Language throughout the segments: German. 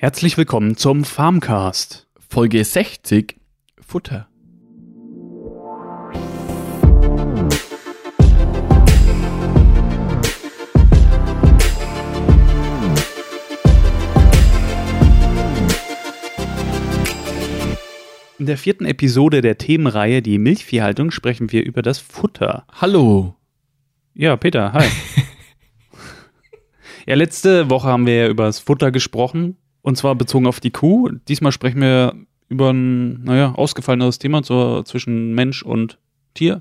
Herzlich willkommen zum Farmcast. Folge 60 Futter. In der vierten Episode der Themenreihe Die Milchviehhaltung sprechen wir über das Futter. Hallo. Ja, Peter, hi. ja, letzte Woche haben wir ja über das Futter gesprochen und zwar bezogen auf die Kuh. Diesmal sprechen wir über ein, naja, ausgefalleneres Thema zur, zwischen Mensch und Tier.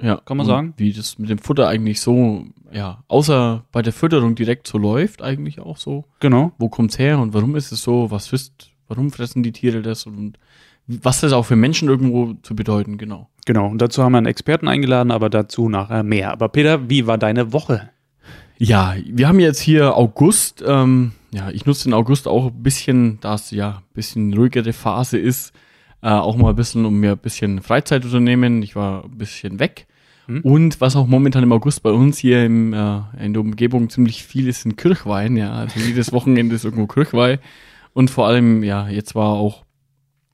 Ja, Kann man sagen. Wie das mit dem Futter eigentlich so, ja, außer bei der Fütterung direkt so läuft, eigentlich auch so. Genau. Wo kommt's her und warum ist es so? Was frisst, warum fressen die Tiere das und was das auch für Menschen irgendwo zu bedeuten, genau. Genau. Und dazu haben wir einen Experten eingeladen, aber dazu nachher mehr. Aber Peter, wie war deine Woche? Ja, wir haben jetzt hier August. Ähm, ja, ich nutze den August auch ein bisschen, da es ja ein bisschen ruhigere Phase ist, äh, auch mal ein bisschen, um mir ein bisschen Freizeit zu unternehmen. Ich war ein bisschen weg. Hm. Und was auch momentan im August bei uns hier im, äh, in der Umgebung ziemlich viel ist, sind Kirchwein. Ja, also jedes Wochenende ist irgendwo Kirchweih. Und vor allem, ja, jetzt war auch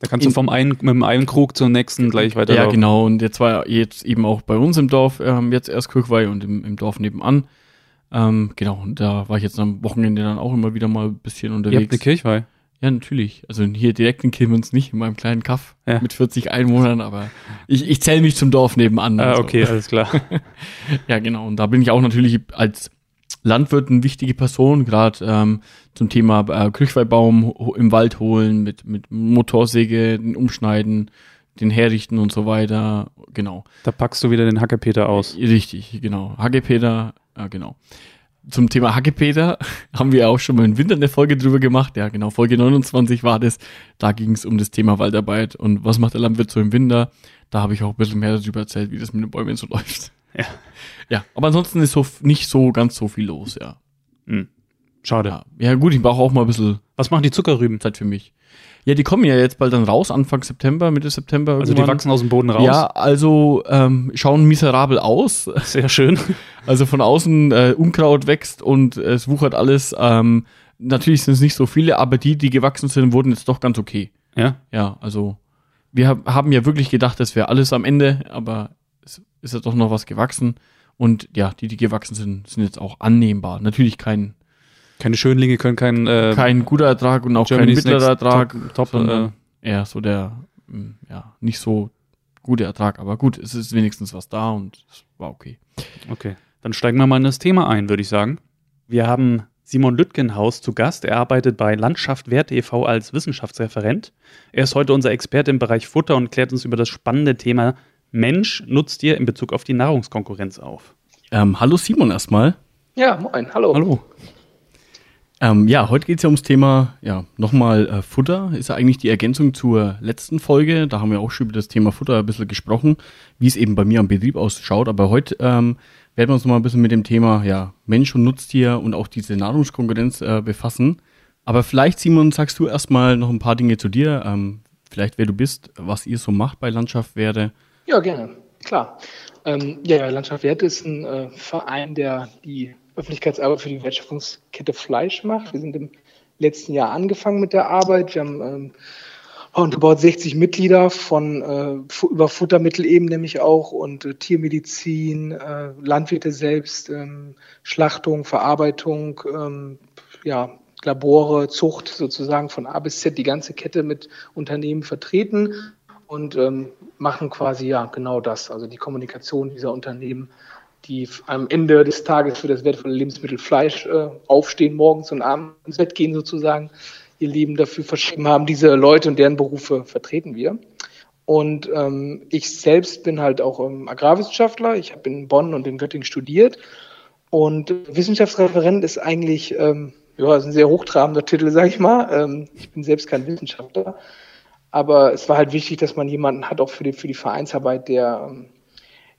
Da kannst du vom einen, mit dem einen Krug zum nächsten gleich weiter. Ja, genau. Und jetzt war jetzt eben auch bei uns im Dorf, ähm, jetzt erst Kirchweih und im, im Dorf nebenan. Ähm, genau, und da war ich jetzt am Wochenende dann auch immer wieder mal ein bisschen Ihr habt unterwegs. eine Kirchweih. ja, natürlich. Also hier direkt in Kilmens nicht, in meinem kleinen Kaff Ja. mit 40 Einwohnern, aber ich, ich zähle mich zum Dorf nebenan. Ah, also. okay, alles klar. Ja, genau. Und da bin ich auch natürlich als Landwirt eine wichtige Person, gerade ähm, zum Thema äh, Kirchweihbaum im Wald holen, mit, mit Motorsäge, den umschneiden, den herrichten und so weiter. Genau. Da packst du wieder den Hackepeter aus. Richtig, genau. Hackepeter, ja, genau. Zum Thema Hackepeter haben wir auch schon mal im Winter eine Folge drüber gemacht. Ja, genau. Folge 29 war das. Da ging es um das Thema Waldarbeit und was macht der Landwirt so im Winter. Da habe ich auch ein bisschen mehr darüber erzählt, wie das mit den Bäumen so läuft. Ja. Ja, aber ansonsten ist so nicht so ganz so viel los, ja. Schade. Ja, ja gut, ich brauche auch mal ein bisschen Was machen die Zuckerrüben? Zeit für mich. Ja, die kommen ja jetzt bald dann raus, Anfang September, Mitte September. Also die irgendwann. wachsen aus dem Boden raus. Ja, also ähm, schauen miserabel aus. Sehr schön. Also von außen äh, Unkraut wächst und es wuchert alles. Ähm, natürlich sind es nicht so viele, aber die, die gewachsen sind, wurden jetzt doch ganz okay. Ja. Ja, also wir hab, haben ja wirklich gedacht, das wäre alles am Ende, aber es ist ja doch noch was gewachsen. Und ja, die, die gewachsen sind, sind jetzt auch annehmbar. Natürlich kein, Keine Schönlinge können kein, äh, kein guter Ertrag und auch Germany's kein mittlerer Next Ertrag, Top, top äh, eher so der, mm, ja, nicht so gute Ertrag. Aber gut, es ist wenigstens was da und es war okay. Okay, dann steigen wir mal in das Thema ein, würde ich sagen. Wir haben Simon Lütgenhaus zu Gast. Er arbeitet bei Landschaft Wert e.V. als Wissenschaftsreferent. Er ist heute unser Experte im Bereich Futter und klärt uns über das spannende Thema Mensch nutzt ihr in Bezug auf die Nahrungskonkurrenz auf. Ähm, hallo Simon erstmal. Ja, moin, hallo. Hallo. Ähm, ja, heute geht es ja ums Thema, ja, nochmal äh, Futter. Ist ja eigentlich die Ergänzung zur letzten Folge. Da haben wir auch schon über das Thema Futter ein bisschen gesprochen, wie es eben bei mir am Betrieb ausschaut. Aber heute ähm, werden wir uns nochmal ein bisschen mit dem Thema ja, Mensch und Nutztier und auch diese Nahrungskonkurrenz äh, befassen. Aber vielleicht, Simon, sagst du erstmal noch ein paar Dinge zu dir. Ähm, vielleicht, wer du bist, was ihr so macht bei Landschaft Werde. Ja, gerne, klar. Ähm, ja, Landschaft Wert ist ein äh, Verein, der die Öffentlichkeitsarbeit für die Wertschöpfungskette Fleisch macht. Wir sind im letzten Jahr angefangen mit der Arbeit. Wir haben ähm, roundabout 60 Mitglieder von äh, über Futtermittel eben nämlich auch und äh, Tiermedizin, äh, Landwirte selbst, ähm, Schlachtung, Verarbeitung, ähm, ja, Labore, Zucht sozusagen von A bis Z die ganze Kette mit Unternehmen vertreten und ähm, machen quasi ja genau das, also die Kommunikation dieser Unternehmen, die am Ende des Tages für das wertvolle Lebensmittel Fleisch äh, aufstehen morgens und abends ins Bett gehen sozusagen, ihr Leben dafür verschrieben haben. Diese Leute und deren Berufe vertreten wir. Und ähm, ich selbst bin halt auch ähm, Agrarwissenschaftler. Ich habe in Bonn und in Göttingen studiert. Und Wissenschaftsreferent ist eigentlich ähm, ja, ist ein sehr hochtrabender Titel, sage ich mal. Ähm, ich bin selbst kein Wissenschaftler. Aber es war halt wichtig, dass man jemanden hat, auch für die, für die Vereinsarbeit, der, ähm,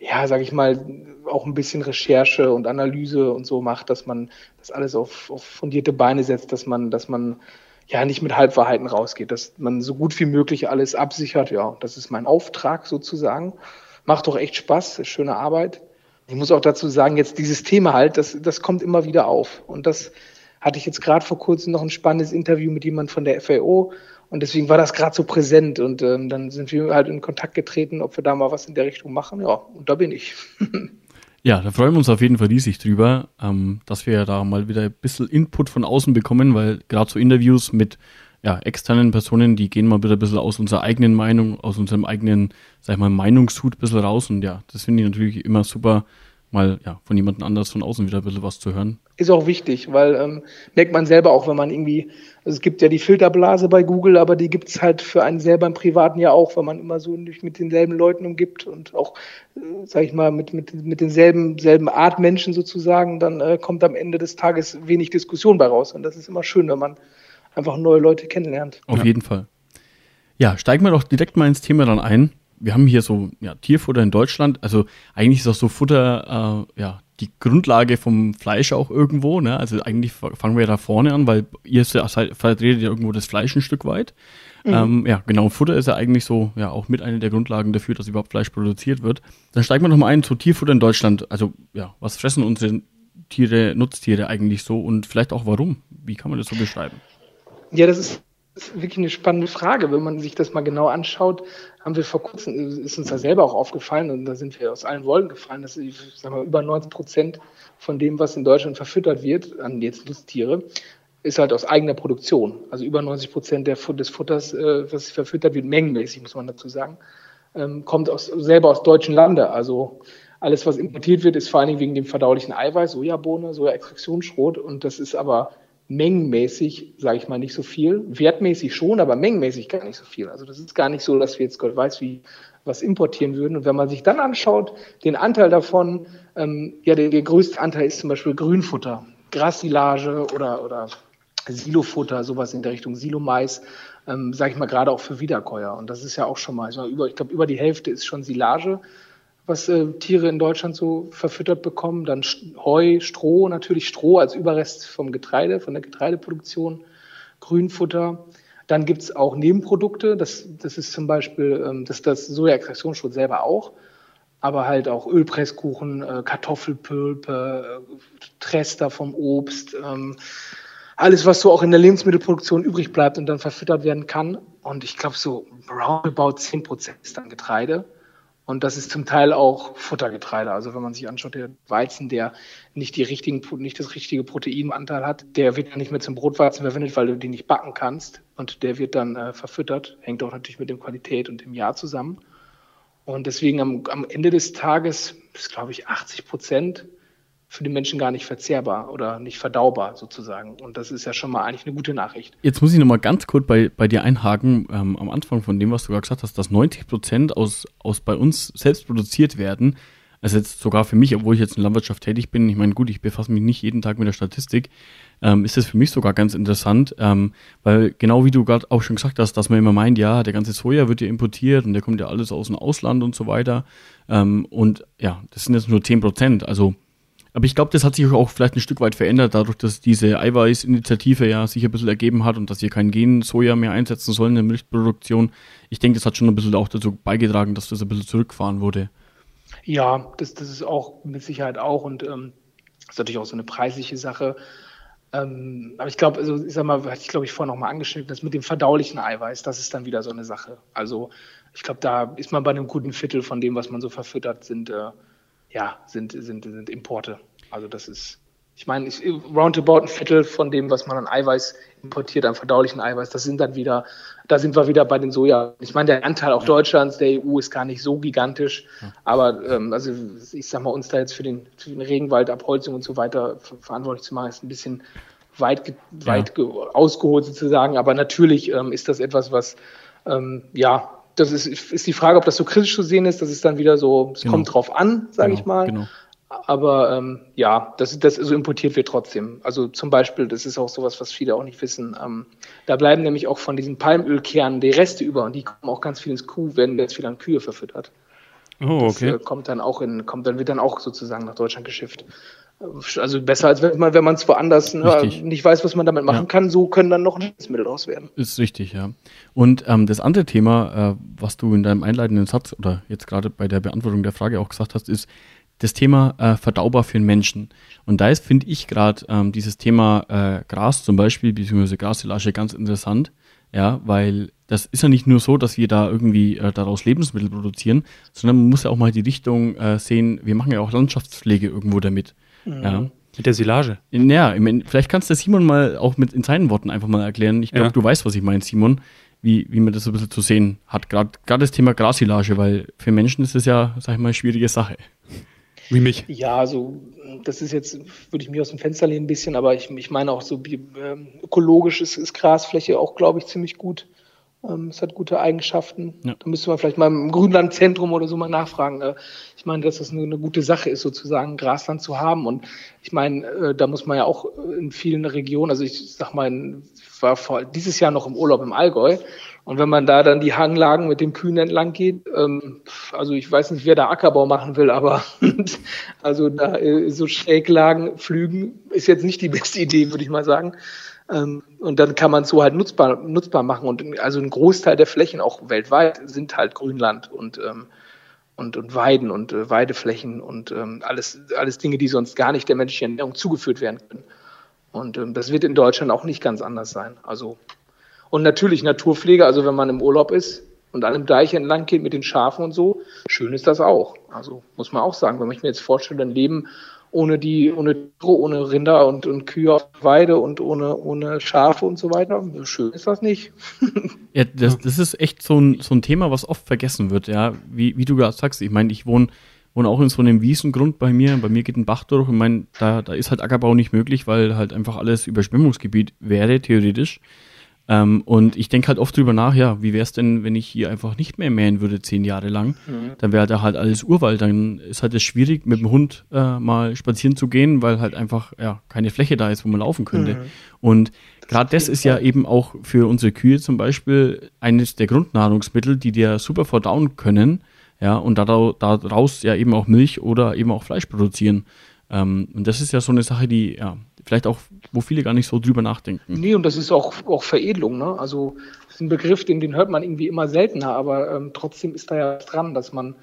ja, sage ich mal, auch ein bisschen Recherche und Analyse und so macht, dass man das alles auf, auf fundierte Beine setzt, dass man, dass man ja nicht mit Halbwahrheiten rausgeht, dass man so gut wie möglich alles absichert. Ja, das ist mein Auftrag sozusagen. Macht doch echt Spaß, schöne Arbeit. Ich muss auch dazu sagen, jetzt dieses Thema halt, das, das kommt immer wieder auf. Und das hatte ich jetzt gerade vor kurzem noch ein spannendes Interview mit jemand von der FAO und deswegen war das gerade so präsent und ähm, dann sind wir halt in Kontakt getreten, ob wir da mal was in der Richtung machen. Ja, und da bin ich. Ja, da freuen wir uns auf jeden Fall riesig drüber, ähm, dass wir da mal wieder ein bisschen Input von außen bekommen, weil gerade so Interviews mit ja, externen Personen, die gehen mal wieder ein bisschen aus unserer eigenen Meinung, aus unserem eigenen, sag ich mal, Meinungshut ein bisschen raus. Und ja, das finde ich natürlich immer super, mal ja, von jemandem anders von außen wieder ein bisschen was zu hören. Ist auch wichtig, weil ähm, merkt man selber auch, wenn man irgendwie, also es gibt ja die Filterblase bei Google, aber die gibt es halt für einen selber im Privaten ja auch, weil man immer so nicht mit denselben Leuten umgibt und auch, äh, sag ich mal, mit, mit, mit denselben selben Art Menschen sozusagen, dann äh, kommt am Ende des Tages wenig Diskussion bei raus. Und das ist immer schön, wenn man einfach neue Leute kennenlernt. Auf ja. jeden Fall. Ja, steigen wir doch direkt mal ins Thema dann ein wir haben hier so ja, Tierfutter in Deutschland. Also eigentlich ist auch so Futter äh, ja die Grundlage vom Fleisch auch irgendwo. Ne? Also eigentlich fangen wir da vorne an, weil ihr vertretet ja irgendwo das Fleisch ein Stück weit. Mhm. Ähm, ja, genau. Futter ist ja eigentlich so ja auch mit einer der Grundlagen dafür, dass überhaupt Fleisch produziert wird. Dann steigen wir nochmal ein zu Tierfutter in Deutschland. Also ja, was fressen unsere Tiere, Nutztiere eigentlich so und vielleicht auch warum? Wie kann man das so beschreiben? Ja, das ist das ist wirklich eine spannende Frage. Wenn man sich das mal genau anschaut, haben wir vor kurzem, ist uns da selber auch aufgefallen und da sind wir aus allen Wolken gefallen, dass ich sag mal, über 90 Prozent von dem, was in Deutschland verfüttert wird, an jetzt Nutztiere, ist halt aus eigener Produktion. Also über 90 Prozent des Futters, äh, was verfüttert wird, mengenmäßig, muss man dazu sagen, ähm, kommt aus, selber aus deutschen Lande. Also alles, was importiert wird, ist vor allen Dingen wegen dem verdaulichen Eiweiß, Sojabohne, Soja-Extraktionsschrot und das ist aber mengenmäßig, sage ich mal, nicht so viel. Wertmäßig schon, aber mengenmäßig gar nicht so viel. Also das ist gar nicht so, dass wir jetzt Gott weiß, wie was importieren würden. Und wenn man sich dann anschaut, den Anteil davon, ähm, ja, der, der größte Anteil ist zum Beispiel Grünfutter, Grassilage oder, oder Silofutter, sowas in der Richtung Silomais, ähm, sage ich mal, gerade auch für Wiederkäuer. Und das ist ja auch schon mal, über, ich glaube, über die Hälfte ist schon Silage was äh, Tiere in Deutschland so verfüttert bekommen. Dann Heu, Stroh, natürlich Stroh als Überrest vom Getreide, von der Getreideproduktion, Grünfutter. Dann gibt es auch Nebenprodukte. Das, das ist zum Beispiel ähm, das, das Soja-Extraktionsschutz selber auch. Aber halt auch Ölpresskuchen, äh, Kartoffelpülpe, äh, Trester vom Obst. Ähm, alles, was so auch in der Lebensmittelproduktion übrig bleibt und dann verfüttert werden kann. Und ich glaube, so roundabout 10 Prozent ist dann Getreide. Und das ist zum Teil auch Futtergetreide. Also wenn man sich anschaut, der Weizen, der nicht, die richtigen, nicht das richtige Proteinanteil hat, der wird ja nicht mehr zum Brotweizen verwendet, weil du den nicht backen kannst. Und der wird dann äh, verfüttert. Hängt auch natürlich mit der Qualität und dem Jahr zusammen. Und deswegen am, am Ende des Tages ist, glaube ich, 80 Prozent für die Menschen gar nicht verzehrbar oder nicht verdaubar sozusagen. Und das ist ja schon mal eigentlich eine gute Nachricht. Jetzt muss ich noch mal ganz kurz bei, bei dir einhaken, ähm, am Anfang von dem, was du gerade gesagt hast, dass 90 Prozent aus, aus bei uns selbst produziert werden. Also jetzt sogar für mich, obwohl ich jetzt in Landwirtschaft tätig bin, ich meine, gut, ich befasse mich nicht jeden Tag mit der Statistik, ähm, ist das für mich sogar ganz interessant, ähm, weil genau wie du gerade auch schon gesagt hast, dass man immer meint, ja, der ganze Soja wird ja importiert und der kommt ja alles aus dem Ausland und so weiter. Ähm, und ja, das sind jetzt nur 10 Prozent. Also aber ich glaube, das hat sich auch vielleicht ein Stück weit verändert, dadurch, dass diese Eiweißinitiative ja sich ein bisschen ergeben hat und dass wir kein Gen-Soja mehr einsetzen sollen in der Milchproduktion. Ich denke, das hat schon ein bisschen auch dazu beigetragen, dass das ein bisschen zurückgefahren wurde. Ja, das, das ist auch mit Sicherheit auch und ähm, ist natürlich auch so eine preisliche Sache. Ähm, aber ich glaube, also ich sag mal, hatte ich glaube ich vorhin noch mal angeschnitten, das mit dem verdaulichen Eiweiß, das ist dann wieder so eine Sache. Also ich glaube, da ist man bei einem guten Viertel von dem, was man so verfüttert, sind äh, ja, sind, sind, sind Importe. Also das ist, ich meine, ich, roundabout ein Viertel von dem, was man an Eiweiß importiert, an verdaulichen Eiweiß, das sind dann wieder, da sind wir wieder bei den Soja. Ich meine, der Anteil auch ja. Deutschlands, der EU ist gar nicht so gigantisch, ja. aber ähm, also ich sag mal, uns da jetzt für den, für den Regenwald, Abholzung und so weiter verantwortlich zu machen, ist ein bisschen weit, weit ja. ausgeholt sozusagen, aber natürlich ähm, ist das etwas, was ähm, ja das ist, ist die Frage, ob das so kritisch zu sehen ist. Das ist dann wieder so, es genau. kommt drauf an, sage genau, ich mal. Genau. Aber ähm, ja, das, das also importiert wird trotzdem. Also zum Beispiel, das ist auch sowas, was viele auch nicht wissen. Ähm, da bleiben nämlich auch von diesen Palmölkernen die Reste über und die kommen auch ganz viel ins Kuh, werden jetzt viel an Kühe verfüttert. Oh, okay. Das äh, kommt dann auch in, kommt dann wird dann auch sozusagen nach Deutschland geschifft. Also besser als wenn man, wenn man es woanders ne, nicht weiß, was man damit machen ja. kann, so können dann noch Lebensmittel draus werden. Ist richtig, ja. Und ähm, das andere Thema, äh, was du in deinem einleitenden Satz oder jetzt gerade bei der Beantwortung der Frage auch gesagt hast, ist das Thema äh, verdaubar für den Menschen. Und da ist, finde ich, gerade ähm, dieses Thema äh, Gras zum Beispiel, beziehungsweise Grassilage ganz interessant, ja, weil das ist ja nicht nur so, dass wir da irgendwie äh, daraus Lebensmittel produzieren, sondern man muss ja auch mal die Richtung äh, sehen, wir machen ja auch Landschaftspflege irgendwo damit. Mhm. Ja. Mit der Silage. Ja, vielleicht kannst du Simon mal auch mit in seinen Worten einfach mal erklären. Ich glaube, ja. du weißt, was ich meine, Simon, wie, wie man das so ein bisschen zu sehen hat. Gerade das Thema Grassilage, weil für Menschen ist das ja, sag ich mal, eine schwierige Sache. Wie mich. Ja, also das ist jetzt, würde ich mir aus dem Fenster lehnen ein bisschen, aber ich, ich meine auch so ähm, ökologisch ist, ist Grasfläche auch, glaube ich, ziemlich gut. Ähm, es hat gute Eigenschaften. Ja. Da müsste man vielleicht mal im Grünlandzentrum oder so mal nachfragen. Äh, ich meine, dass das eine, eine, gute Sache ist, sozusagen Grasland zu haben. Und ich meine, äh, da muss man ja auch in vielen Regionen, also ich sag mal, ich war vor, dieses Jahr noch im Urlaub im Allgäu. Und wenn man da dann die Hanglagen mit den Kühen entlang geht, ähm, also ich weiß nicht, wer da Ackerbau machen will, aber also da äh, so Schräglagen pflügen ist jetzt nicht die beste Idee, würde ich mal sagen. Ähm, und dann kann man es so halt nutzbar, nutzbar machen. Und also ein Großteil der Flächen, auch weltweit, sind halt Grünland und, ähm, und, und Weiden und äh, Weideflächen und ähm, alles, alles Dinge, die sonst gar nicht der menschlichen Ernährung zugeführt werden können. Und das wird in Deutschland auch nicht ganz anders sein. Also, und natürlich Naturpflege, also wenn man im Urlaub ist und an einem Deich entlang geht mit den Schafen und so, schön ist das auch. Also muss man auch sagen, wenn ich mir jetzt vorstelle, ein Leben ohne die, ohne ohne Rinder und, und Kühe auf Weide und ohne, ohne Schafe und so weiter. Schön ist das nicht. ja, das, das ist echt so ein, so ein Thema, was oft vergessen wird, ja. Wie, wie du gerade sagst, ich meine, ich wohne, wohne auch in so einem Wiesengrund bei mir. Bei mir geht ein Bach durch. Ich meine, da, da ist halt Ackerbau nicht möglich, weil halt einfach alles Überschwemmungsgebiet wäre, theoretisch. Ähm, und ich denke halt oft drüber nach, ja, wie wäre es denn, wenn ich hier einfach nicht mehr mähen würde, zehn Jahre lang? Mhm. Dann wäre da halt alles Urwald. Dann ist halt es schwierig, mit dem Hund äh, mal spazieren zu gehen, weil halt einfach ja keine Fläche da ist, wo man laufen könnte. Mhm. Und gerade das ist ja eben auch für unsere Kühe zum Beispiel eines der Grundnahrungsmittel, die dir super verdauen können, ja, und daraus ja eben auch Milch oder eben auch Fleisch produzieren. Ähm, und das ist ja so eine Sache, die ja vielleicht auch, wo viele gar nicht so drüber nachdenken. Nee, und das ist auch, auch Veredelung. Ne? Also das ist ein Begriff, den, den hört man irgendwie immer seltener, aber ähm, trotzdem ist da ja dran, dass man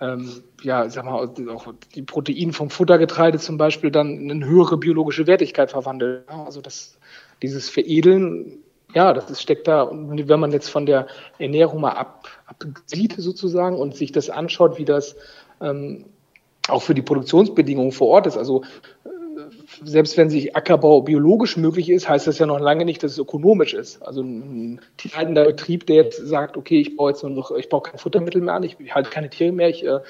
ähm, ja, sag mal, auch die Proteine vom Futtergetreide zum Beispiel dann in eine höhere biologische Wertigkeit verwandelt. Also das, dieses Veredeln, ja, das ist, steckt da. Und wenn man jetzt von der Ernährung mal ab, absieht sozusagen und sich das anschaut, wie das ähm, auch für die Produktionsbedingungen vor Ort ist. Also selbst wenn sich Ackerbau biologisch möglich ist, heißt das ja noch lange nicht, dass es ökonomisch ist. Also ein tierhaltender Betrieb, der jetzt sagt, okay, ich baue jetzt nur noch, ich baue kein Futtermittel mehr an, ich halte keine Tiere mehr, ich äh,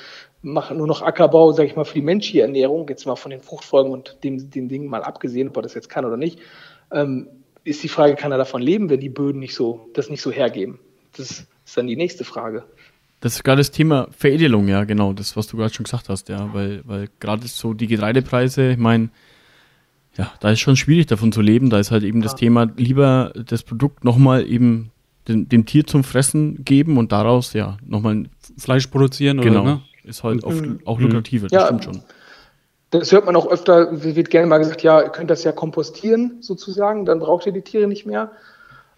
mache nur noch Ackerbau, sage ich mal, für die menschliche Ernährung, jetzt mal von den Fruchtfolgen und dem, den Dingen mal abgesehen, ob er das jetzt kann oder nicht, ähm, ist die Frage, kann er davon leben, wenn die Böden nicht so, das nicht so hergeben? Das ist dann die nächste Frage. Das ist gerade das Thema Veredelung, ja, genau, das, was du gerade schon gesagt hast, ja, weil, weil gerade so die Getreidepreise, ich meine, ja, da ist schon schwierig davon zu leben. Da ist halt eben ja. das Thema, lieber das Produkt nochmal eben dem, dem, Tier zum Fressen geben und daraus ja nochmal Fleisch produzieren genau. oder ne? Ist halt oft mhm. auch lukrativer, das ja, stimmt schon. Das hört man auch öfter, wird gerne mal gesagt, ja, ihr könnt das ja kompostieren sozusagen, dann braucht ihr die Tiere nicht mehr.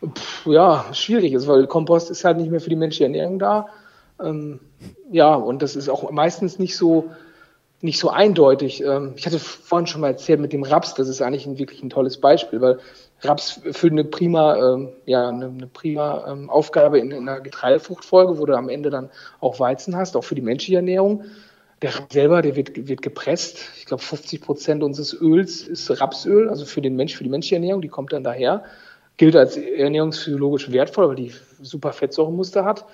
Puh, ja, schwierig ist, weil Kompost ist halt nicht mehr für die menschliche Ernährung da. Ähm, ja, und das ist auch meistens nicht so, nicht so eindeutig. Ähm, ich hatte vorhin schon mal erzählt mit dem Raps, das ist eigentlich ein, wirklich ein tolles Beispiel, weil Raps füllt eine prima, ähm, ja, eine, eine prima ähm, Aufgabe in, in einer Getreidefruchtfolge, wo du am Ende dann auch Weizen hast, auch für die menschliche Ernährung. Der Raps selber, der wird, wird gepresst. Ich glaube, 50 Prozent unseres Öls ist Rapsöl, also für den Mensch, für die menschliche Ernährung, die kommt dann daher. Gilt als ernährungsphysiologisch wertvoll, weil die super Fettsäuremuster hat.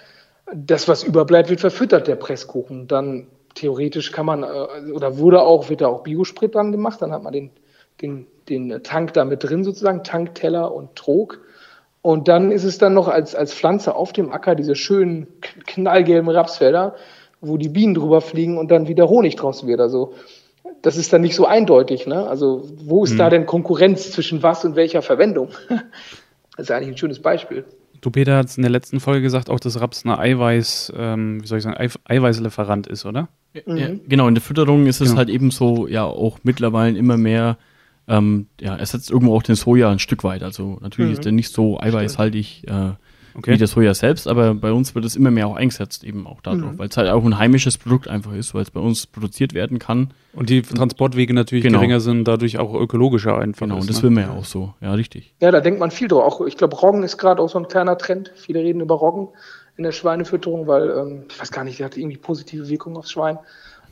Das, was überbleibt, wird verfüttert, der Presskuchen. Dann theoretisch kann man, äh, oder wurde auch, wird da auch Biosprit dran gemacht, dann hat man den, den, den Tank da mit drin sozusagen, Tankteller und Trog. Und dann ist es dann noch als, als Pflanze auf dem Acker diese schönen knallgelben Rapsfelder, wo die Bienen drüber fliegen und dann wieder Honig draus wird. Also das ist dann nicht so eindeutig. Ne? Also wo ist hm. da denn Konkurrenz zwischen was und welcher Verwendung? das ist eigentlich ein schönes Beispiel. Du, Peter, hat in der letzten Folge gesagt, auch dass Raps eine Eiweiß, ähm, wie soll ich sagen, Eiweißlieferant ist, oder? Ja, mhm. genau, in der Fütterung ist es genau. halt eben so, ja, auch mittlerweile immer mehr, ähm, ja, ersetzt irgendwo auch den Soja ein Stück weit. Also natürlich mhm. ist der nicht so eiweißhaltig äh, okay. wie das Soja selbst, aber bei uns wird es immer mehr auch eingesetzt, eben auch darauf, mhm. weil es halt auch ein heimisches Produkt einfach ist, weil es bei uns produziert werden kann. Und die Transportwege natürlich genau. geringer sind, dadurch auch ökologischer einfach. Genau, ist, und das ne? will man ja auch so, ja, richtig. Ja, da denkt man viel drüber. Auch, ich glaube, Roggen ist gerade auch so ein kleiner Trend. Viele reden über Roggen in der Schweinefütterung, weil, ähm, ich weiß gar nicht, der hat irgendwie positive Wirkung aufs Schwein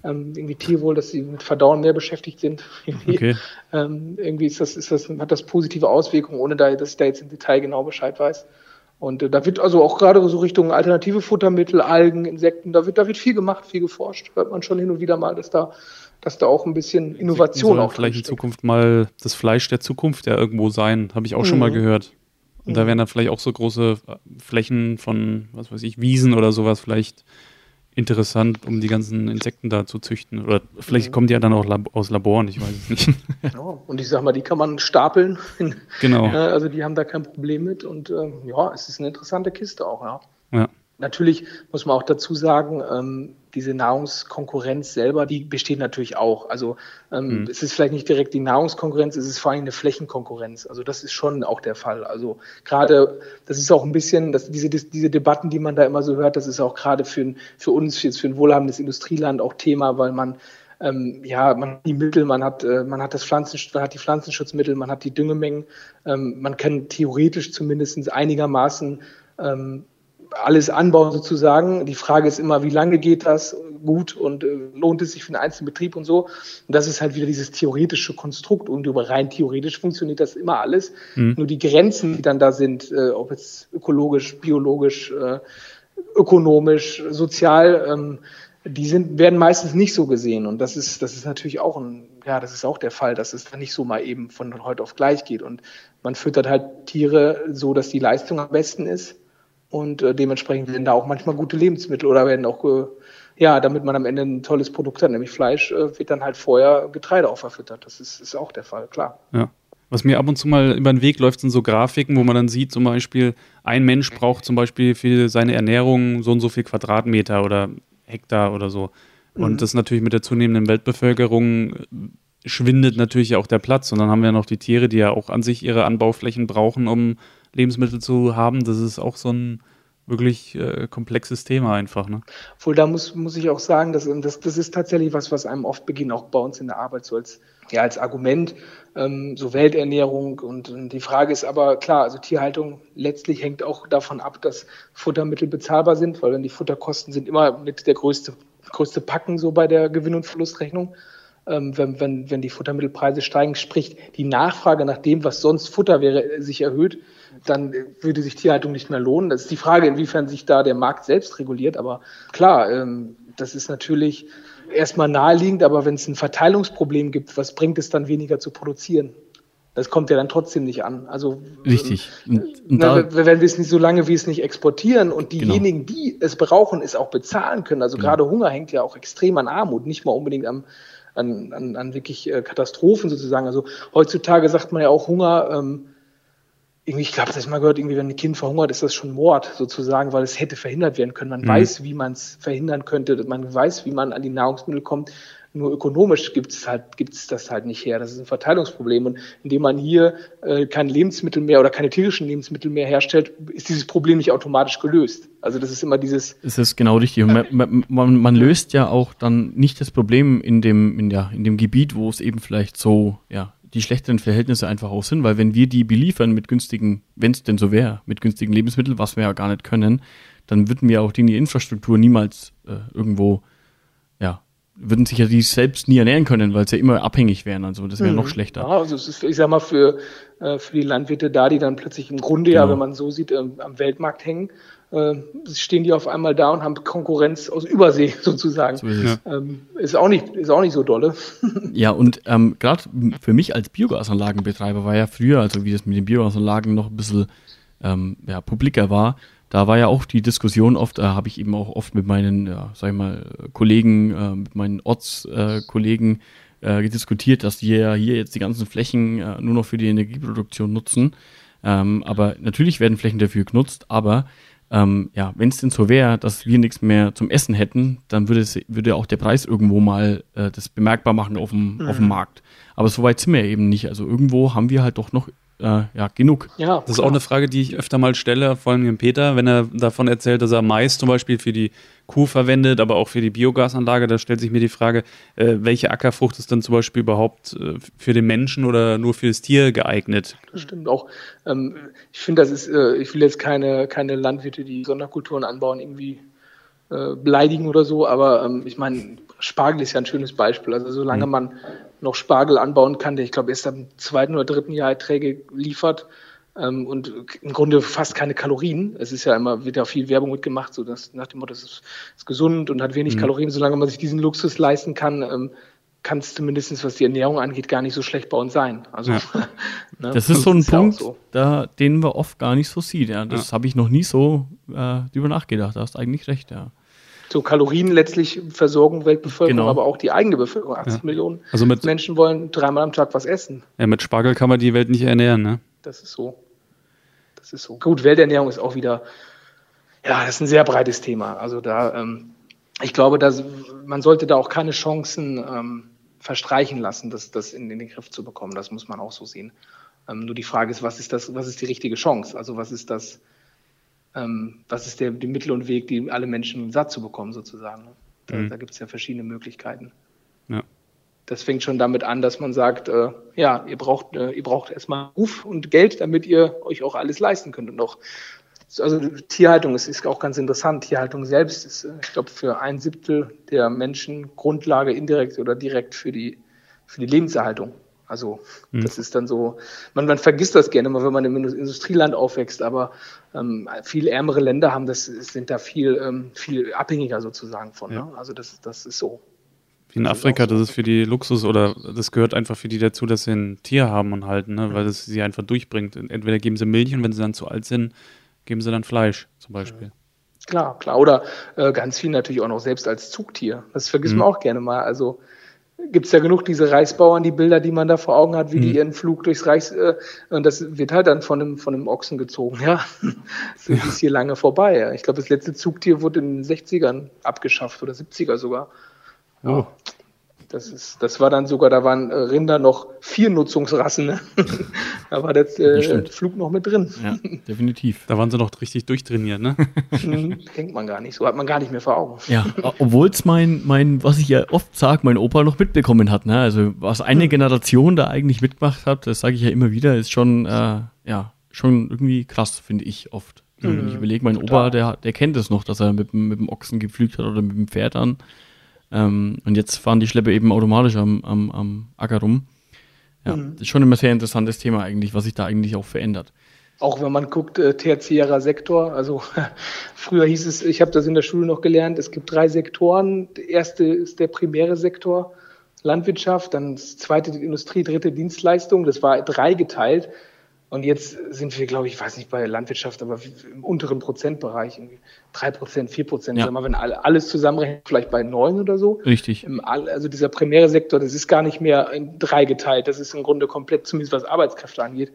ähm, irgendwie Tierwohl, dass sie mit Verdauen mehr beschäftigt sind. Irgendwie, okay. ähm, irgendwie ist das, ist das, hat das positive Auswirkungen, ohne da, dass ich da jetzt im Detail genau Bescheid weiß. Und äh, da wird also auch gerade so Richtung alternative Futtermittel, Algen, Insekten, da wird, da wird viel gemacht, viel geforscht. Hört man schon hin und wieder mal, dass da, dass da auch ein bisschen Innovation auch vielleicht in Zukunft mal das Fleisch der Zukunft ja irgendwo sein, habe ich auch mhm. schon mal mhm. gehört. Und mhm. da wären dann vielleicht auch so große äh, Flächen von, was weiß ich, Wiesen oder sowas vielleicht interessant, um die ganzen Insekten da zu züchten. Oder vielleicht mhm. kommen die ja dann auch Lab aus Laboren, ich weiß es nicht. Genau. Und ich sag mal, die kann man stapeln. genau. also die haben da kein Problem mit. Und ähm, ja, es ist eine interessante Kiste auch, ja. Ja. Natürlich muss man auch dazu sagen, ähm, diese Nahrungskonkurrenz selber, die besteht natürlich auch. Also ähm, mhm. es ist vielleicht nicht direkt die Nahrungskonkurrenz, es ist vor allem eine Flächenkonkurrenz. Also das ist schon auch der Fall. Also gerade, das ist auch ein bisschen, dass diese, diese Debatten, die man da immer so hört, das ist auch gerade für, für uns, jetzt für ein wohlhabendes Industrieland auch Thema, weil man ähm, ja, man hat die Mittel, man hat, äh, man hat das Pflanzen, man hat die Pflanzenschutzmittel, man hat die Düngemengen, ähm, man kann theoretisch zumindest einigermaßen ähm, alles anbauen sozusagen. Die Frage ist immer, wie lange geht das gut und äh, lohnt es sich für einen einzelnen Betrieb und so. Und das ist halt wieder dieses theoretische Konstrukt und über rein theoretisch funktioniert das immer alles. Mhm. Nur die Grenzen, die dann da sind, äh, ob jetzt ökologisch, biologisch, äh, ökonomisch, sozial, ähm, die sind, werden meistens nicht so gesehen. Und das ist, das ist natürlich auch ein, ja, das ist auch der Fall, dass es dann nicht so mal eben von heute auf gleich geht. Und man füttert halt Tiere so, dass die Leistung am besten ist und äh, dementsprechend werden da auch manchmal gute Lebensmittel oder werden auch, äh, ja, damit man am Ende ein tolles Produkt hat, nämlich Fleisch, äh, wird dann halt vorher Getreide auch verfüttert. Das ist, ist auch der Fall, klar. Ja. Was mir ab und zu mal über den Weg läuft, sind so Grafiken, wo man dann sieht, zum Beispiel, ein Mensch braucht zum Beispiel für seine Ernährung so und so viel Quadratmeter oder Hektar oder so. Und mhm. das natürlich mit der zunehmenden Weltbevölkerung äh, schwindet natürlich auch der Platz. Und dann haben wir noch die Tiere, die ja auch an sich ihre Anbauflächen brauchen, um Lebensmittel zu haben, das ist auch so ein wirklich äh, komplexes Thema einfach. Ne? Obwohl, da muss, muss ich auch sagen, dass, das, das ist tatsächlich was, was einem oft beginnt, auch bei uns in der Arbeit, so als, ja, als Argument, ähm, so Welternährung. Und, und die Frage ist aber, klar, also Tierhaltung letztlich hängt auch davon ab, dass Futtermittel bezahlbar sind, weil dann die Futterkosten sind immer mit der größte, größte Packen so bei der Gewinn- und Verlustrechnung. Ähm, wenn, wenn, wenn die Futtermittelpreise steigen, sprich die Nachfrage nach dem, was sonst Futter wäre, sich erhöht, dann würde sich Tierhaltung nicht mehr lohnen. Das ist die Frage, inwiefern sich da der Markt selbst reguliert. Aber klar, ähm, das ist natürlich erstmal naheliegend, aber wenn es ein Verteilungsproblem gibt, was bringt es dann weniger zu produzieren? Das kommt ja dann trotzdem nicht an. Also richtig. Und, und na, wenn wir es nicht so lange wie es nicht exportieren und genau. diejenigen, genau. die es brauchen, es auch bezahlen können. Also genau. gerade Hunger hängt ja auch extrem an Armut, nicht mal unbedingt am, an, an, an wirklich äh, Katastrophen sozusagen. Also heutzutage sagt man ja auch Hunger. Ähm, irgendwie, ich glaube, das ich mal gehört, irgendwie, wenn ein Kind verhungert, ist das schon Mord sozusagen, weil es hätte verhindert werden können. Man mhm. weiß, wie man es verhindern könnte, man weiß, wie man an die Nahrungsmittel kommt. Nur ökonomisch gibt es halt, gibt's das halt nicht her. Das ist ein Verteilungsproblem. Und indem man hier äh, keine Lebensmittel mehr oder keine tierischen Lebensmittel mehr herstellt, ist dieses Problem nicht automatisch gelöst. Also das ist immer dieses. Es ist genau richtig. Man, man, man, löst ja auch dann nicht das Problem in dem, in der, in dem Gebiet, wo es eben vielleicht so, ja, die schlechteren Verhältnisse einfach auch sind, weil wenn wir die beliefern mit günstigen, wenn es denn so wäre, mit günstigen Lebensmitteln, was wir ja gar nicht können, dann würden wir auch die Infrastruktur niemals äh, irgendwo, ja, würden sich ja die selbst nie ernähren können, weil sie ja immer abhängig wären. Also das wäre mhm. noch schlechter. Ja, also es ist, ich sag mal, für, äh, für die Landwirte da, die dann plötzlich im Grunde genau. ja, wenn man so sieht, ähm, am Weltmarkt hängen, stehen die auf einmal da und haben Konkurrenz aus Übersee sozusagen. So ist, ähm, ist, auch nicht, ist auch nicht so dolle. ja, und ähm, gerade für mich als Biogasanlagenbetreiber war ja früher, also wie das mit den Biogasanlagen noch ein bisschen ähm, ja, publiker war, da war ja auch die Diskussion oft, da habe ich eben auch oft mit meinen, ja, sag ich mal, Kollegen, äh, mit meinen Ortskollegen äh, diskutiert, dass die ja hier jetzt die ganzen Flächen äh, nur noch für die Energieproduktion nutzen. Ähm, aber natürlich werden Flächen dafür genutzt, aber ähm, ja, wenn es denn so wäre, dass wir nichts mehr zum Essen hätten, dann würde, es, würde auch der Preis irgendwo mal äh, das bemerkbar machen auf dem, mhm. auf dem Markt. Aber so weit sind wir eben nicht. Also irgendwo haben wir halt doch noch äh, ja genug. Ja, das ist auch eine Frage, die ich öfter mal stelle, vor allem dem Peter, wenn er davon erzählt, dass er Mais zum Beispiel für die Kuh verwendet, aber auch für die Biogasanlage. Da stellt sich mir die Frage, äh, welche Ackerfrucht ist dann zum Beispiel überhaupt äh, für den Menschen oder nur für das Tier geeignet? Das stimmt auch. Ähm, ich finde, das ist, äh, ich will jetzt keine, keine Landwirte, die Sonderkulturen anbauen, irgendwie äh, beleidigen oder so, aber ähm, ich meine, Spargel ist ja ein schönes Beispiel. Also solange mhm. man noch Spargel anbauen kann, der ich glaube erst am zweiten oder dritten Jahr Erträge liefert, ähm, und im Grunde fast keine Kalorien. Es ist ja immer, wird ja viel Werbung mitgemacht, so dass nach dem Motto, es ist, ist gesund und hat wenig mhm. Kalorien. Solange man sich diesen Luxus leisten kann, ähm, kann es zumindest, was die Ernährung angeht, gar nicht so schlecht bei uns sein. Also, ja. ne? Das ist so ein ist Punkt, so. da, den man oft gar nicht so sieht. Ja. Das ja. habe ich noch nie so äh, drüber nachgedacht. Da hast eigentlich recht, ja. So Kalorien letztlich Versorgung Weltbevölkerung, genau. aber auch die eigene Bevölkerung. 80 ja. Millionen also Menschen wollen dreimal am Tag was essen. Ja, mit Spargel kann man die Welt nicht ernähren, ne? Das ist so. Das ist so. Gut, Welternährung ist auch wieder, ja, das ist ein sehr breites Thema. Also da, ähm, ich glaube, dass man sollte da auch keine Chancen ähm, verstreichen lassen, das, das in, in, den Griff zu bekommen. Das muss man auch so sehen. Ähm, nur die Frage ist, was ist das, was ist die richtige Chance? Also was ist das, ähm, was ist der, die Mittel und Weg, die alle Menschen satt zu bekommen, sozusagen. Da, mhm. da gibt es ja verschiedene Möglichkeiten. Das fängt schon damit an, dass man sagt, äh, ja, ihr braucht, äh, ihr braucht erstmal Ruf und Geld, damit ihr euch auch alles leisten könnt. Und auch, also Tierhaltung ist, ist auch ganz interessant. Tierhaltung selbst ist, äh, ich glaube, für ein Siebtel der Menschen Grundlage indirekt oder direkt für die, für die Lebenserhaltung. Also mhm. das ist dann so, man, man vergisst das gerne mal, wenn man im Industrieland aufwächst, aber ähm, viel ärmere Länder haben das, sind da viel, ähm, viel abhängiger sozusagen von. Ja. Ne? Also das, das ist so. In Afrika, das ist für die Luxus oder das gehört einfach für die dazu, dass sie ein Tier haben und halten, ne? weil das sie einfach durchbringt. Entweder geben sie Milch und wenn sie dann zu alt sind, geben sie dann Fleisch zum Beispiel. Klar, klar. Oder äh, ganz viel natürlich auch noch selbst als Zugtier. Das vergisst mhm. man auch gerne mal. Also gibt es ja genug diese Reisbauern, die Bilder, die man da vor Augen hat, wie mhm. die ihren Flug durchs Reis, äh, und das wird halt dann von einem, von einem Ochsen gezogen, ja. Das ja. ist hier lange vorbei. Ja. Ich glaube, das letzte Zugtier wurde in den 60ern abgeschafft oder 70er sogar. Oh. Das, ist, das war dann sogar, da waren äh, Rinder noch vier Nutzungsrassen. Ne? da war der äh, Flug noch mit drin. Ja, definitiv. Da waren sie noch richtig durchtrainiert, ne? Mhm, denkt man gar nicht. So hat man gar nicht mehr vor Augen. Ja, obwohl es mein, mein, was ich ja oft sage, mein Opa noch mitbekommen hat. Ne? Also was eine hm. Generation da eigentlich mitgemacht hat, das sage ich ja immer wieder, ist schon, äh, ja, schon irgendwie krass, finde ich oft. Mhm. Wenn ich überlege, mein Total. Opa, der, der kennt es noch, dass er mit, mit dem Ochsen gepflügt hat oder mit dem Pferd an. Ähm, und jetzt fahren die Schlepper eben automatisch am, am, am Acker rum. Ja, mhm. das ist schon immer sehr interessantes Thema eigentlich, was sich da eigentlich auch verändert. Auch wenn man guckt, äh, tertiärer Sektor, also früher hieß es, ich habe das in der Schule noch gelernt, es gibt drei Sektoren. Der erste ist der primäre Sektor, Landwirtschaft, dann das zweite die Industrie, dritte Dienstleistung, das war dreigeteilt. Und jetzt sind wir, glaube ich, weiß nicht bei Landwirtschaft, aber im unteren Prozentbereich, drei Prozent, vier Prozent. Ja. Wenn alles zusammenrechnet, vielleicht bei neun oder so. Richtig. Also dieser primäre Sektor, das ist gar nicht mehr in drei geteilt. Das ist im Grunde komplett, zumindest was Arbeitskräfte angeht,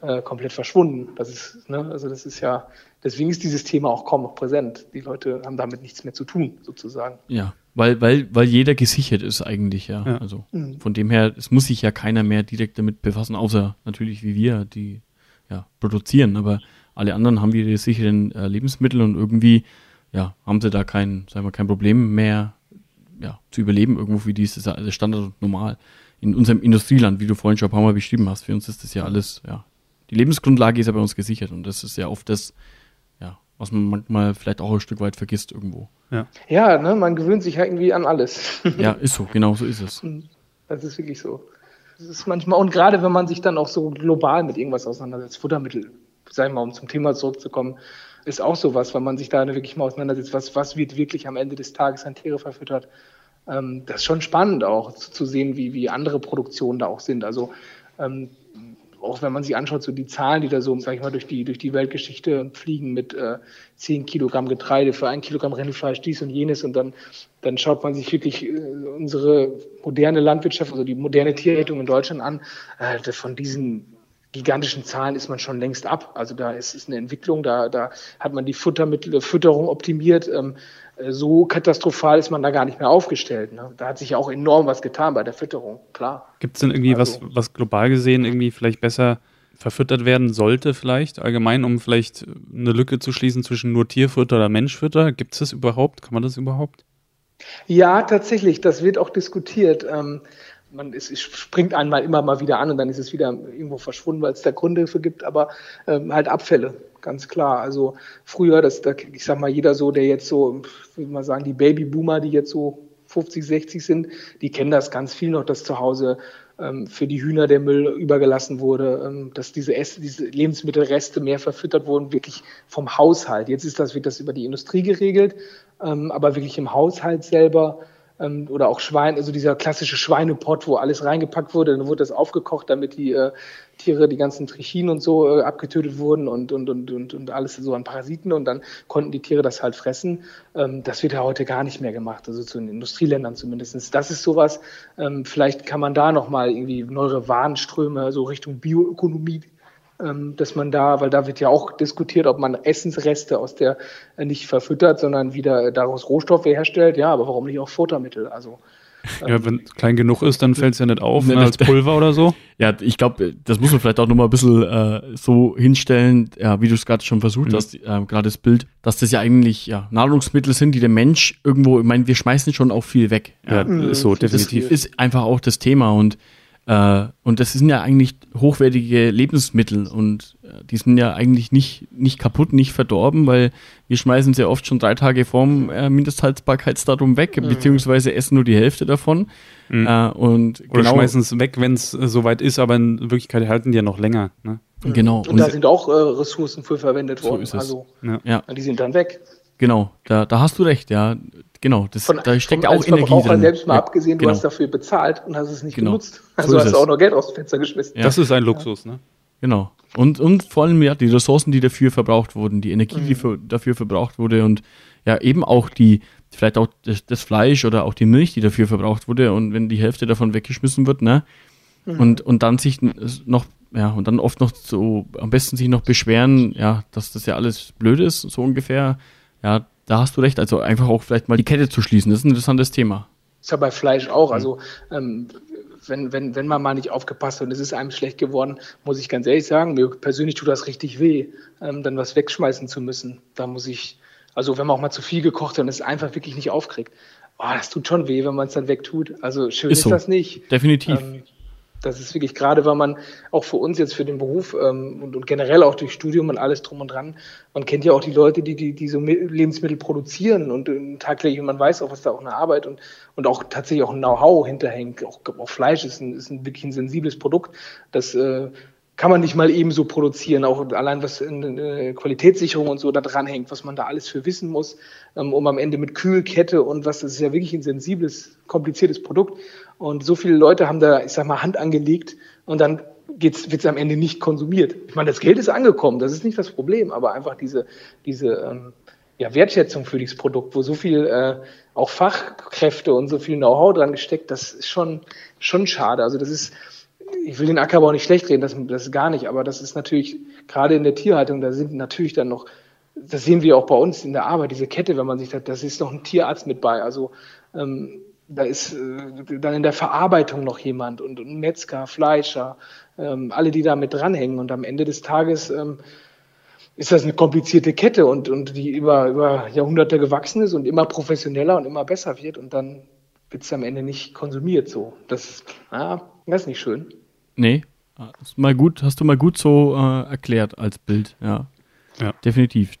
äh, komplett verschwunden. Das ist, ne, also das ist ja, deswegen ist dieses Thema auch kaum noch präsent. Die Leute haben damit nichts mehr zu tun, sozusagen. Ja. Weil, weil, weil jeder gesichert ist eigentlich, ja. ja. Also mhm. von dem her, es muss sich ja keiner mehr direkt damit befassen, außer natürlich wie wir, die ja, produzieren. Aber alle anderen haben wieder die sicheren äh, Lebensmittel und irgendwie ja, haben sie da kein, sagen wir, kein Problem mehr ja, zu überleben. Irgendwo für die ist das alles Standard und normal. In unserem Industrieland, wie du vorhin schon ein paar Mal beschrieben hast, für uns ist das ja alles, ja, die Lebensgrundlage ist ja bei uns gesichert und das ist ja oft das, was man manchmal vielleicht auch ein Stück weit vergisst irgendwo. Ja, ja ne, man gewöhnt sich halt irgendwie an alles. ja, ist so, genau so ist es. Hm, das ist wirklich so. Das ist manchmal, und gerade wenn man sich dann auch so global mit irgendwas auseinandersetzt, Futtermittel, sagen wir mal, um zum Thema zurückzukommen, ist auch sowas, wenn man sich da wirklich mal auseinandersetzt, was, was wird wirklich am Ende des Tages an Tiere verfüttert. Ähm, das ist schon spannend auch zu, zu, sehen, wie, wie andere Produktionen da auch sind. Also ähm, auch wenn man sich anschaut, so die Zahlen, die da so, sag ich mal, durch die, durch die Weltgeschichte fliegen mit äh, 10 Kilogramm Getreide für ein Kilogramm Rindfleisch, dies und jenes und dann, dann schaut man sich wirklich äh, unsere moderne Landwirtschaft, also die moderne Tierhaltung in Deutschland an. Äh, von diesen gigantischen Zahlen ist man schon längst ab. Also da ist, ist eine Entwicklung, da, da hat man die Futtermittel, Fütterung optimiert. Ähm, äh, so katastrophal ist man da gar nicht mehr aufgestellt. Ne? Da hat sich ja auch enorm was getan bei der Fütterung, klar. Gibt es denn irgendwie also, was, was global gesehen irgendwie vielleicht besser verfüttert werden sollte, vielleicht allgemein, um vielleicht eine Lücke zu schließen zwischen nur Tierfutter oder Menschfutter? Gibt es das überhaupt? Kann man das überhaupt? Ja, tatsächlich, das wird auch diskutiert. Ähm, man ist, springt einmal immer mal wieder an und dann ist es wieder irgendwo verschwunden, weil es da Gründe dafür gibt, aber ähm, halt Abfälle, ganz klar. Also früher, das, da, ich sag mal, jeder so, der jetzt so, würde mal sagen, die Babyboomer, die jetzt so 50, 60 sind, die kennen das ganz viel noch, dass zu Hause ähm, für die Hühner der Müll übergelassen wurde, ähm, dass diese, Ess diese Lebensmittelreste mehr verfüttert wurden, wirklich vom Haushalt. Jetzt ist das, wird das über die Industrie geregelt, ähm, aber wirklich im Haushalt selber ähm, oder auch Schwein, also dieser klassische Schweinepott, wo alles reingepackt wurde, dann wurde das aufgekocht, damit die äh, Tiere, die ganzen Trichinen und so äh, abgetötet wurden und, und, und, und, und alles so an Parasiten und dann konnten die Tiere das halt fressen. Ähm, das wird ja heute gar nicht mehr gemacht, also zu den Industrieländern zumindest. Das ist sowas, ähm, vielleicht kann man da nochmal irgendwie neuere Warenströme so Richtung Bioökonomie dass man da, weil da wird ja auch diskutiert, ob man Essensreste aus der äh, nicht verfüttert, sondern wieder daraus Rohstoffe herstellt. Ja, aber warum nicht auch Futtermittel? Also ja, ähm, wenn es klein genug ist, dann fällt es ja nicht auf, ne, als Pulver oder so. Ja, ich glaube, das muss man vielleicht auch nochmal ein bisschen äh, so hinstellen, ja, wie du es gerade schon versucht mhm. hast, äh, gerade das Bild, dass das ja eigentlich ja, Nahrungsmittel sind, die der Mensch irgendwo, ich meine, wir schmeißen schon auch viel weg. Ja, ja mhm. so, definitiv. Das ist einfach auch das Thema und äh, und das sind ja eigentlich hochwertige Lebensmittel und äh, die sind ja eigentlich nicht, nicht kaputt, nicht verdorben, weil wir schmeißen sie oft schon drei Tage vorm äh, Mindesthaltbarkeitsdatum weg, mhm. beziehungsweise essen nur die Hälfte davon. Mhm. Äh, und Oder genau, schmeißen es weg, wenn es äh, soweit ist, aber in Wirklichkeit halten die ja noch länger. Ne? Genau. Und, und da sind auch äh, Ressourcen für verwendet worden. So also ja. die sind dann weg. Genau, da, da hast du recht, ja. Genau, das, von, da steckt auch Energie drin. selbst mal ja, abgesehen, du genau. hast dafür bezahlt und hast es nicht genau. genutzt. Also so hast du auch noch Geld aus dem Fenster geschmissen. Ja. Das ist ein Luxus, ne? Genau. Und, und vor allem ja die Ressourcen, die dafür verbraucht wurden, die Energie, mhm. die für, dafür verbraucht wurde und ja eben auch die, vielleicht auch das, das, Fleisch oder auch die Milch, die dafür verbraucht wurde und wenn die Hälfte davon weggeschmissen wird, ne? Mhm. Und, und dann sich noch, ja, und dann oft noch so, am besten sich noch beschweren, ja, dass das ja alles blöd ist, so ungefähr. Ja, da hast du recht. Also einfach auch vielleicht mal die Kette zu schließen, das ist ein interessantes Thema. Ist ja bei Fleisch auch. Also ähm, wenn, wenn, wenn man mal nicht aufgepasst hat und es ist einem schlecht geworden, muss ich ganz ehrlich sagen, mir persönlich tut das richtig weh, ähm, dann was wegschmeißen zu müssen. Da muss ich, also wenn man auch mal zu viel gekocht hat und es einfach wirklich nicht aufkriegt, oh, das tut schon weh, wenn man es dann wegtut. Also schön ist, ist so. das nicht. Definitiv. Ähm, das ist wirklich gerade, weil man auch für uns jetzt für den Beruf ähm, und, und, generell auch durch Studium und alles drum und dran, man kennt ja auch die Leute, die, die, die so Lebensmittel produzieren und äh, tagtäglich, und man weiß auch, was da auch eine Arbeit und, und auch tatsächlich auch ein Know-how hinterhängt. Auch, auch Fleisch ist ein, ist ein wirklich ein sensibles Produkt, das äh, kann man nicht mal eben so produzieren, auch allein was in äh, Qualitätssicherung und so da dranhängt, was man da alles für wissen muss, ähm, um am Ende mit Kühlkette und was, das ist ja wirklich ein sensibles, kompliziertes Produkt. Und so viele Leute haben da, ich sag mal, Hand angelegt und dann wird es am Ende nicht konsumiert. Ich meine, das Geld ist angekommen, das ist nicht das Problem, aber einfach diese, diese ähm, ja, Wertschätzung für dieses Produkt, wo so viel äh, auch Fachkräfte und so viel Know-how dran gesteckt, das ist schon, schon schade. Also das ist, ich will den Ackerbau nicht schlecht reden, das, das ist gar nicht, aber das ist natürlich, gerade in der Tierhaltung, da sind natürlich dann noch, das sehen wir auch bei uns in der Arbeit, diese Kette, wenn man sich da, das ist noch ein Tierarzt mit bei. Also ähm, da ist äh, dann in der Verarbeitung noch jemand und, und Metzger, Fleischer, ähm, alle, die da mit dranhängen. Und am Ende des Tages ähm, ist das eine komplizierte Kette und, und die über, über Jahrhunderte gewachsen ist und immer professioneller und immer besser wird und dann wird es am Ende nicht konsumiert so. Das, ja, das ist nicht schön. Nee, ist mal gut, hast du mal gut so äh, erklärt als Bild, ja. Ja. Definitiv.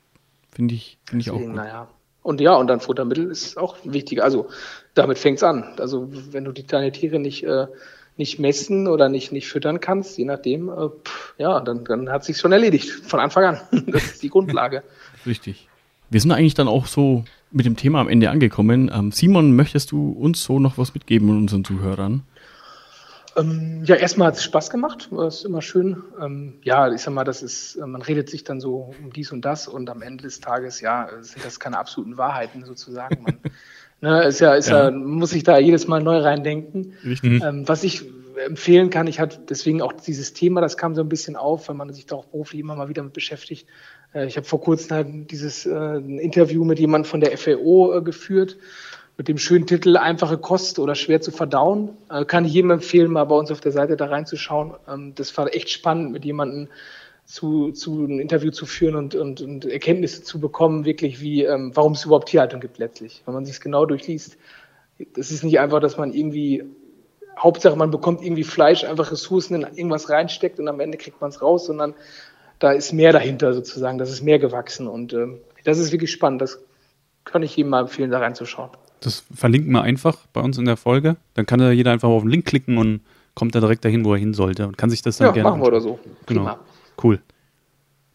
Finde ich, find ich auch gut. Naja. Und ja, und dann Futtermittel ist auch wichtig. Also damit fängt es an. Also wenn du die deine Tiere nicht, äh, nicht messen oder nicht, nicht füttern kannst, je nachdem, äh, pff, ja, dann, dann hat sich schon erledigt. Von Anfang an. das ist die Grundlage. Richtig. Wir sind eigentlich dann auch so mit dem Thema am Ende angekommen. Ähm, Simon, möchtest du uns so noch was mitgeben und unseren Zuhörern? Ähm, ja, erstmal hat es Spaß gemacht, das ist immer schön. Ähm, ja, ich sag mal, das ist, äh, man redet sich dann so um dies und das und am Ende des Tages, ja, sind das keine absoluten Wahrheiten sozusagen. Man, ne, ist ja, ist ja. ja, muss sich da jedes Mal neu reindenken. Richtig. Ähm, was ich empfehlen kann, ich hatte deswegen auch dieses Thema, das kam so ein bisschen auf, weil man sich da auch beruflich immer mal wieder mit beschäftigt. Äh, ich habe vor kurzem halt dieses äh, Interview mit jemandem von der FAO äh, geführt mit dem schönen Titel Einfache Kost oder schwer zu verdauen. Äh, kann ich jedem empfehlen, mal bei uns auf der Seite da reinzuschauen. Ähm, das war echt spannend, mit jemandem zu, zu ein Interview zu führen und, und, und Erkenntnisse zu bekommen, wirklich wie, ähm, warum es überhaupt Tierhaltung gibt letztlich. Wenn man sich es genau durchliest, das ist nicht einfach, dass man irgendwie, Hauptsache man bekommt irgendwie Fleisch, einfach Ressourcen in irgendwas reinsteckt und am Ende kriegt man es raus, sondern da ist mehr dahinter sozusagen, das ist mehr gewachsen und ähm, das ist wirklich spannend. Das kann ich jedem mal empfehlen, da reinzuschauen. Das verlinken wir einfach bei uns in der Folge. Dann kann da jeder einfach auf den Link klicken und kommt da direkt dahin, wo er hin sollte und kann sich das dann ja, gerne. machen wir oder so. Genau. Prima. Cool.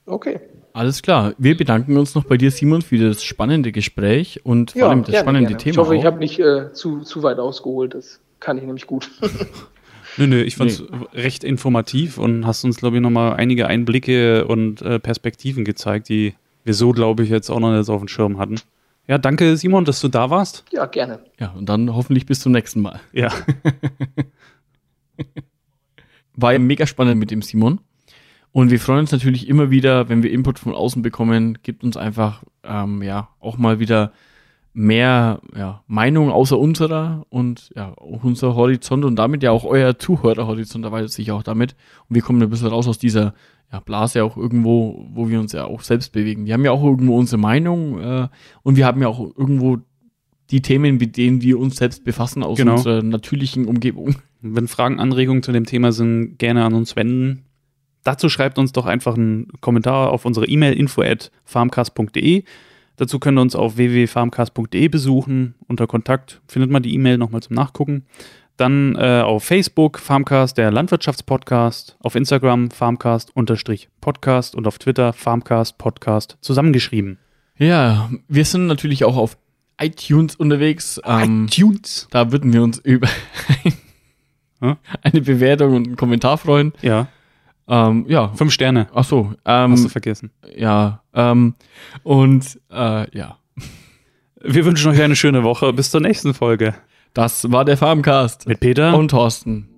Okay. Alles klar. Wir bedanken uns noch bei dir, Simon, für das spannende Gespräch und vor allem das gerne, spannende gerne. Thema. Ich hoffe, auch. ich habe nicht äh, zu, zu weit ausgeholt. Das kann ich nämlich gut. nö, nö, ich fand es nee. recht informativ und hast uns, glaube ich, nochmal einige Einblicke und äh, Perspektiven gezeigt, die wir so, glaube ich, jetzt auch noch nicht auf dem Schirm hatten. Ja, danke, Simon, dass du da warst. Ja, gerne. Ja, und dann hoffentlich bis zum nächsten Mal. Ja. War ja mega spannend mit dem Simon. Und wir freuen uns natürlich immer wieder, wenn wir Input von außen bekommen, gibt uns einfach ähm, ja auch mal wieder mehr ja, Meinung außer unserer und ja, unser Horizont und damit ja auch euer Zuhörerhorizont erweitert sich auch damit. Und wir kommen ein bisschen raus aus dieser ja, Blase auch irgendwo, wo wir uns ja auch selbst bewegen. Wir haben ja auch irgendwo unsere Meinung äh, und wir haben ja auch irgendwo die Themen, mit denen wir uns selbst befassen aus genau. unserer natürlichen Umgebung. Wenn Fragen, Anregungen zu dem Thema sind, gerne an uns wenden dazu schreibt uns doch einfach einen Kommentar auf unsere E-Mail info at farmcast.de. Dazu könnt ihr uns auf www.farmcast.de besuchen. Unter Kontakt findet man die E-Mail nochmal zum Nachgucken. Dann äh, auf Facebook Farmcast, der Landwirtschaftspodcast, auf Instagram Farmcast-Podcast und auf Twitter Farmcast Podcast zusammengeschrieben. Ja, wir sind natürlich auch auf iTunes unterwegs. Ähm, iTunes? Da würden wir uns über eine Bewertung und einen Kommentar freuen. Ja. Ähm, ja. Fünf Sterne. Ach so. Ähm, Hast du vergessen. Ja. Ähm, und äh, ja. Wir wünschen euch eine schöne Woche. Bis zur nächsten Folge. Das war der Farmcast. Mit Peter und Thorsten.